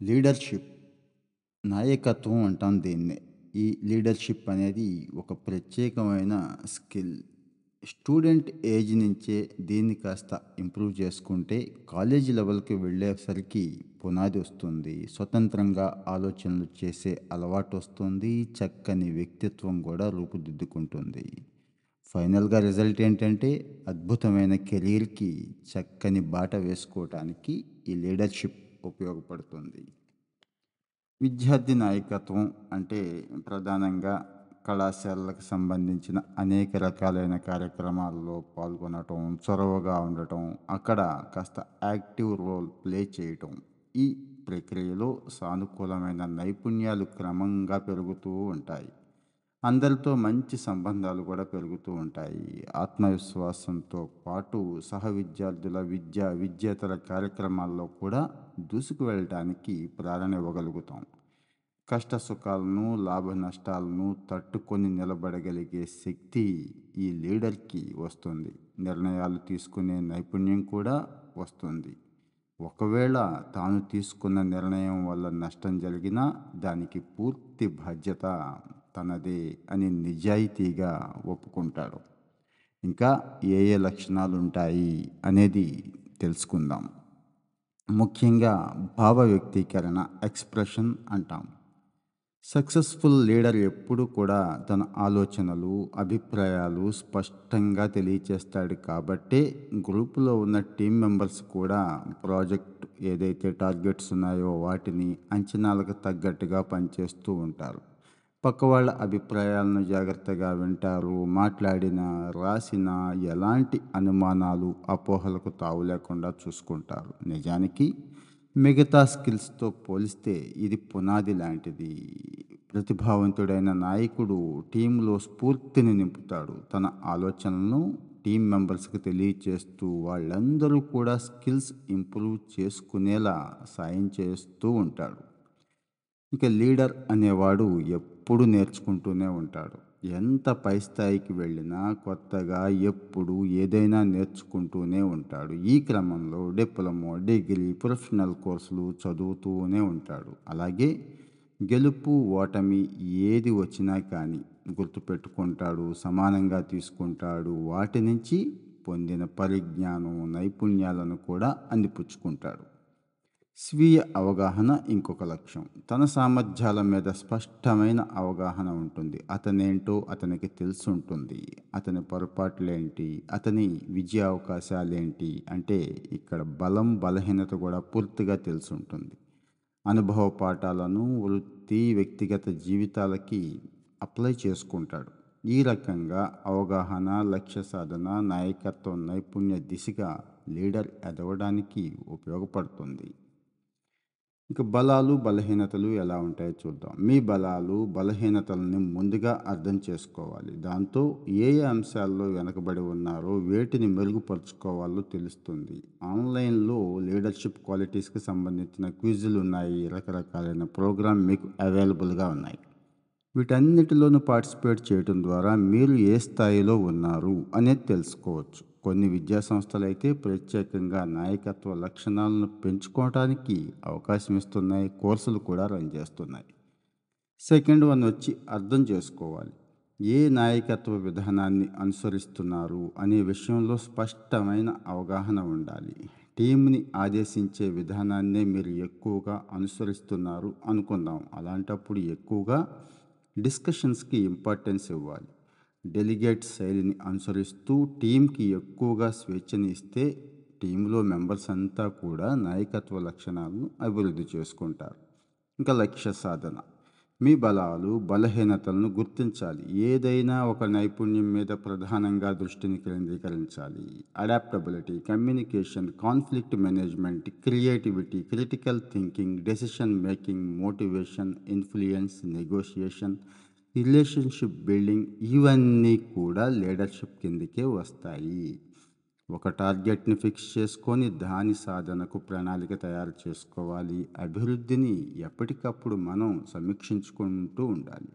Leadership నాయకత్వం అంటాం దీన్నే. ఈ లీడర్షిప్ అనేది ఒక ప్రత్యేకమైన స్కిల్. స్టూడెంట్ ఏజ్ నుంచే దీన్ని కాస్త ఇంప్రూవ్ చేసుకుంటే కాలేజీ లెవెల్‌కి వెళ్ళేసరికి పునాది వస్తుంది. స్వతంత్రంగా ఆలోచనలు చేసే అలవాటు వస్తుంది చక్కని వ్యక్తిత్వం కూడా రూపుదిద్దుకుంటుంది. ఫైనల్‌గా రిజల్ట్ ఏంటంటే అద్భుతమైన కెరీర్‌కి చక్కని బాట వేసుకోవటానికి ఈ లీడర్షిప్ ఉపయోగపడుతుంది. విద్యార్థి నాయకత్వం అంటే ప్రధానంగా కళాశాలలకు సంబంధించిన అనేక రకాలైన కార్యక్రమాల్లో పాల్గొనటం, చొరవగా ఉండటం, అక్కడ కాస్త యాక్టివ్ రోల్ ప్లే చేయటం. ఈ ప్రక్రియలో సానుకూలమైన నైపుణ్యాలు క్రమంగా పెరుగుతూ ఉంటాయి. అందరితో మంచి సంబంధాలు కూడా పెరుగుతూ ఉంటాయి. ఆత్మవిశ్వాసంతో పాటు సహ విద్యార్థుల విద్య, విద్యేతర కార్యక్రమాల్లో కూడా దూసుకు వెళ్ళటానికి ప్రేరణ ఇవ్వగలుగుతాం కష్ట సుఖాలను, లాభ నష్టాలను తట్టుకొని నిలబడగలిగే శక్తి ఈ లీడర్‌కి వస్తుంది. నిర్ణయాలు తీసుకునే నైపుణ్యం కూడా వస్తుంది. ఒకవేళ తాను తీసుకున్న నిర్ణయం వల్ల నష్టం జరిగినా దానికి పూర్తి బాధ్యత తనదే అని నిజాయితీగా ఒప్పుకుంటాడు. ఇంకా ఏ ఏ లక్షణాలుంటాయి అనేది తెలుసుకుందాం. ముఖ్యంగా భావ వ్యక్తీకరణ ఎక్స్‌ప్రెషన్ అంటాం. సక్సెస్‌ఫుల్ లీడర్ ఎప్పుడూ కూడా తన ఆలోచనలు, అభిప్రాయాలు స్పష్టంగా తెలియచేస్తాడు కాబట్టే గ్రూపులో ఉన్న టీం మెంబర్స్ కూడా ప్రాజెక్ట్ ఏదైతే టార్గెట్స్ ఉన్నాయో వాటిని అంచనాలకు తగ్గట్టుగా పనిచేస్తూ ఉంటారు. పక్కవాళ్ళ అభిప్రాయాలను జాగ్రత్తగా వింటారు. మాట్లాడిన రాసిన ఎలాంటి అనుమానాలు, అపోహలకు తావు లేకుండా చూసుకుంటారు. నిజానికి మిగతా స్కిల్స్‌తో పోలిస్తే ఇది పునాది లాంటిది. ప్రతిభావంతుడైన నాయకుడు టీంలో స్ఫూర్తిని నింపుతాడు. తన ఆలోచనలను టీం మెంబర్స్‌కి తెలియచేస్తూ వాళ్ళందరూ కూడా స్కిల్స్ ఇంప్రూవ్ చేసుకునేలా సాయం చేస్తూ ఉంటాడు. ఇక లీడర్ అనేవాడు ఎప్పుడు నేర్చుకుంటూనే ఉంటాడు. ఎంత పై స్థాయికి వెళ్ళినా కొత్తగా ఎప్పుడు ఏదైనా నేర్చుకుంటూనే ఉంటాడు. ఈ క్రమంలో డిప్లొమా, డిగ్రీ, ప్రొఫెషనల్ కోర్సులు చదువుతూనే ఉంటాడు. అలాగే గెలుపు, ఓటమి ఏది వచ్చినా కానీ గుర్తుపెట్టుకుంటాడు. సమానంగా తీసుకుంటాడు. వాటి నుంచి పొందిన పరిజ్ఞానం, నైపుణ్యాలను కూడా అందిపుచ్చుకుంటాడు. స్వీయ అవగాహన ఇంకొక లక్ష్యం తన సామర్థ్యాల మీద స్పష్టమైన అవగాహన ఉంటుంది. అతనేంటో అతనికి తెలిసుంటుంది. అతని పొరపాట్లేంటి, అతని విజయావకాశాలేంటి అంటే ఇక్కడ బలం, బలహీనత కూడా పూర్తిగా తెలిసుంటుంది. అనుభవ పాఠాలను వృత్తి, వ్యక్తిగత జీవితాలకి అప్లై చేసుకుంటాడు. ఈ రకంగా అవగాహన, లక్ష్య సాధన, నాయకత్వం నైపుణ్య దిశగా లీడర్ ఎదవడానికి ఉపయోగపడుతుంది. ఇక బలాలు, బలహీనతలు ఎలా ఉంటాయో చూద్దాం. మీ బలాలు, బలహీనతల్ని ముందుగా అర్థం చేసుకోవాలి. దాంతో ఏ ఏ అంశాల్లో వెనకబడి ఉన్నారో, వేటిని మెరుగుపరుచుకోవాలో తెలుస్తుంది. ఆన్‌లైన్‌లో లీడర్షిప్ క్వాలిటీస్‌కి సంబంధించిన క్విజులు ఉన్నాయి రకరకాలైన ప్రోగ్రామ్ మీకు అవైలబుల్‌గా ఉన్నాయి. వీటన్నిటిలోనూ పార్టిసిపేట్ చేయటం ద్వారా మీరు ఏ స్థాయిలో ఉన్నారు అనేది తెలుసుకోవచ్చు. కొన్ని విద్యా అయితే ప్రత్యేకంగా నాయకత్వ లక్షణాలను పెంచుకోవటానికి అవకాశం ఇస్తున్నాయి. కోర్సులు కూడా రన్ చేస్తున్నాయి. సెకండ్ వన్ వచ్చి అర్థం చేసుకోవాలి. ఏ నాయకత్వ విధానాన్ని అనుసరిస్తున్నారు అనే విషయంలో స్పష్టమైన అవగాహన ఉండాలి. టీంని ఆదేశించే విధానాన్నే మీరు ఎక్కువగా అనుసరిస్తున్నారు అనుకుందాం. అలాంటప్పుడు ఎక్కువగా డిస్కషన్స్‌కి ఇంపార్టెన్స్ ఇవ్వాలి. డెలిగేట్ శైలిని అనుసరిస్తూ టీంకి ఎక్కువగా స్వేచ్ఛని ఇస్తే టీంలో మెంబర్స్ అంతా కూడా నాయకత్వ లక్షణాలను అభివృద్ధి చేసుకుంటారు. ఇంకా లక్ష్య సాధన. మీ బలాలు, బలహీనతలను గుర్తించాలి. ఏదైనా ఒక నైపుణ్యం మీద ప్రధానంగా దృష్టిని కేంద్రీకరించాలి. Adaptability, communication, conflict management, creativity, critical thinking, decision making, motivation, influence negotiation, relationship building ఇవన్నీ కూడా లీడర్షిప్ కిందకే వస్తాయి. ఒక టార్గెట్‌ని ఫిక్స్ చేసుకొని దాని సాధనకు ప్రణాళిక తయారు చేసుకోవాలి. అభివృద్ధిని ఎప్పటికప్పుడు మనం సమీక్షించుకుంటూ ఉండాలి.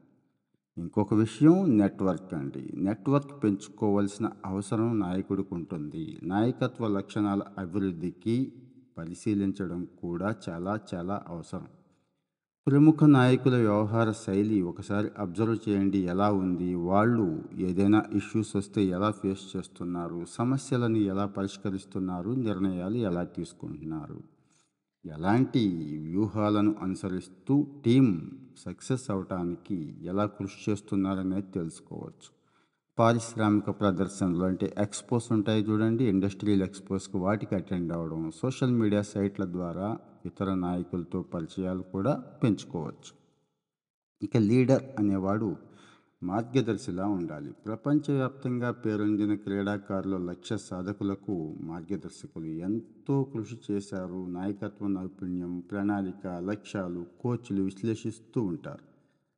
ఇంకొక విషయం నెట్వర్క్ అండి. నెట్వర్క్ పెంచుకోవాల్సిన అవసరం నాయకుడికుంటుంది. నాయకత్వ లక్షణాల అభివృద్ధికి పరిశీలించడం కూడా చాలా చాలా అవసరం ప్రముఖ నాయకుల వ్యవహార శైలి ఒకసారి అబ్జర్వ్ చేయండి. ఎలా ఉంది? వాళ్ళు ఏదైనా ఇష్యూస్ వస్తే ఎలా ఫేస్ చేస్తున్నారు? సమస్యలను ఎలా పరిష్కరిస్తున్నారు? నిర్ణయాలు ఎలా తీసుకుంటున్నారు? ఎలాంటి వ్యూహాలను అనుసరిస్తూ టీం సక్సెస్ అవటానికి ఎలా కృషి చేస్తున్నారనేది తెలుసుకోవచ్చు. పారిశ్రామిక ప్రదర్శనలు అంటే ఎక్స్పోస్ ఉంటాయి చూడండి ఇండస్ట్రియల్ ఎక్స్పోస్కి వాటికి అటెండ్ అవ్వడం సోషల్ మీడియా సైట్ల ద్వారా ఇతర నాయకులతో పరిచయాలు కూడా పెంచుకోవచ్చు. ఇక లీడర్ అనేవాడు మార్గదర్శిలా ఉండాలి. ప్రపంచవ్యాప్తంగా పేరొందిన క్రీడాకారుల లక్ష్య సాధకులకు మార్గదర్శకులు ఎంతో కృషి చేశారు. నాయకత్వ నైపుణ్యం ప్రణాళిక లక్ష్యాలు కోచ్లు విశ్లేషిస్తూ ఉంటారు.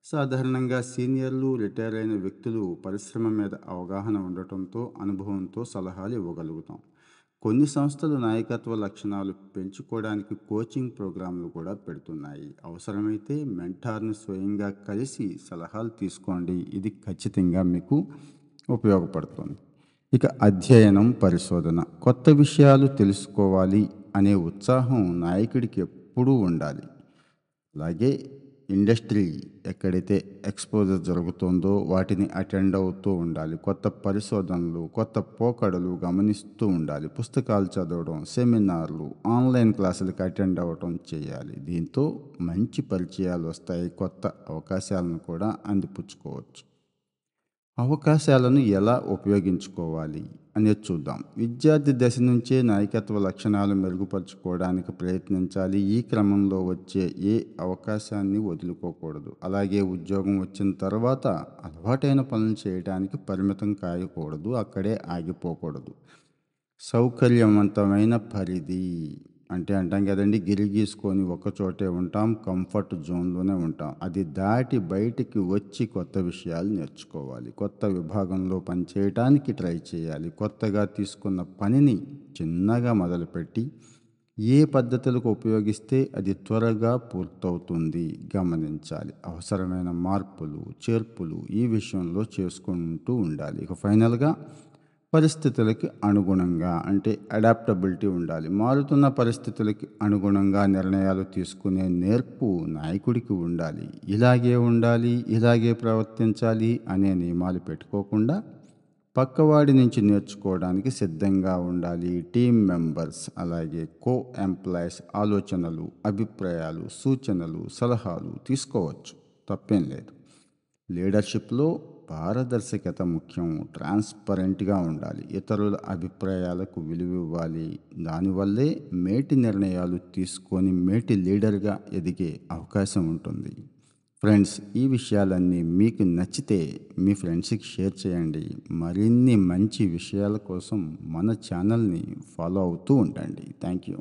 సాధారణంగా సీనియర్లు రిటైర్ అయిన వ్యక్తులు పరిశ్రమ మీద అవగాహన ఉండటంతో అనుభవంతో సలహాలు ఇవ్వగలుగుతాం. కొన్ని సంస్థలు నాయకత్వ లక్షణాలు పెంచుకోవడానికి కోచింగ్ ప్రోగ్రాంలు కూడా పెడుతున్నాయి. అవసరమైతే మెంటార్ని స్వయంగా కలిసి సలహాలు తీసుకోండి. ఇది ఖచ్చితంగా మీకు ఉపయోగపడుతుంది. ఇక అధ్యయనం పరిశోధన. కొత్త విషయాలు తెలుసుకోవాలి అనే ఉత్సాహం నాయకుడికి ఎప్పుడూ ఉండాలి. అలాగే ఇండస్ట్రీ ఎక్కడైతే ఎక్స్పోజర్ జరుగుతుందో వాటిని అటెండ్ అవుతూ ఉండాలి. కొత్త పరిశోధనలు కొత్త పోకడలు గమనిస్తూ ఉండాలి. పుస్తకాలు చదవడం సెమినార్లు ఆన్లైన్ క్లాసులకు అటెండ్ అవ్వడం చేయాలి. దీంతో మంచి పరిచయాలు వస్తాయి కొత్త అవకాశాలను కూడా అందిపుచ్చుకోవచ్చు. అవకాశాలను ఎలా ఉపయోగించుకోవాలి అనేది చూద్దాం. విద్యార్థి దశ నుంచే నాయకత్వ లక్షణాలు మెరుగుపరుచుకోవడానికి ప్రయత్నించాలి. ఈ క్రమంలో వచ్చే ఏ అవకాశాన్ని వదులుకోకూడదు. అలాగే ఉద్యోగం వచ్చిన తర్వాత అలవాటైన పనులు చేయడానికి పరిమితం కాయకూడదు. అక్కడే ఆగిపోకూడదు. సౌకర్యవంతమైన పరిధి. అంటే అంటాం కదండి గిరిగీసుకొని గీసుకొని చోటే ఉంటాం కంఫర్ట్ జోన్లోనే ఉంటాం. అది దాటి బయటికి వచ్చి కొత్త విషయాలు నేర్చుకోవాలి. కొత్త విభాగంలో పనిచేయటానికి ట్రై చేయాలి. కొత్తగా తీసుకున్న పనిని చిన్నగా మొదలుపెట్టి ఏ పద్ధతులకు ఉపయోగిస్తే అది త్వరగా పూర్తవుతుంది గమనించాలి. అవసరమైన మార్పులు చేర్పులు ఈ విషయంలో చేసుకుంటూ ఉండాలి. ఇక ఫైనల్గా పరిస్థితులకి అనుగుణంగా అంటే అడాప్టబిలిటీ ఉండాలి. మారుతున్న పరిస్థితులకి అనుగుణంగా నిర్ణయాలు తీసుకునే నేర్పు నాయకుడికి ఉండాలి. ఇలాగే ఉండాలి ఇలాగే ప్రవర్తించాలి అనే నియమాలు పెట్టుకోకుండా పక్కవాడి నుంచి నేర్చుకోవడానికి సిద్ధంగా ఉండాలి. టీం మెంబర్స్ అలాగే కో ఎంప్లాయీస్ ఆలోచనలు అభిప్రాయాలు సూచనలు సలహాలు తీసుకోవచ్చు. తప్పేం లేదు. లీడర్షిప్లో పారదర్శకత ముఖ్యం ట్రాన్స్పరెంట్గా ఉండాలి. ఇతరుల అభిప్రాయాలకు విలువ ఇవ్వాలి. దానివల్లే మేటి నిర్ణయాలు తీసుకొని మేటి లీడర్గా ఎదిగే అవకాశం ఉంటుంది. ఫ్రెండ్స్ ఈ విషయాలన్నీ మీకు నచ్చితే మీ ఫ్రెండ్స్కి షేర్ చేయండి. మరిన్ని మంచి విషయాల కోసం మన ఛానల్ని ఫాలో అవుతూ ఉండండి. Thank you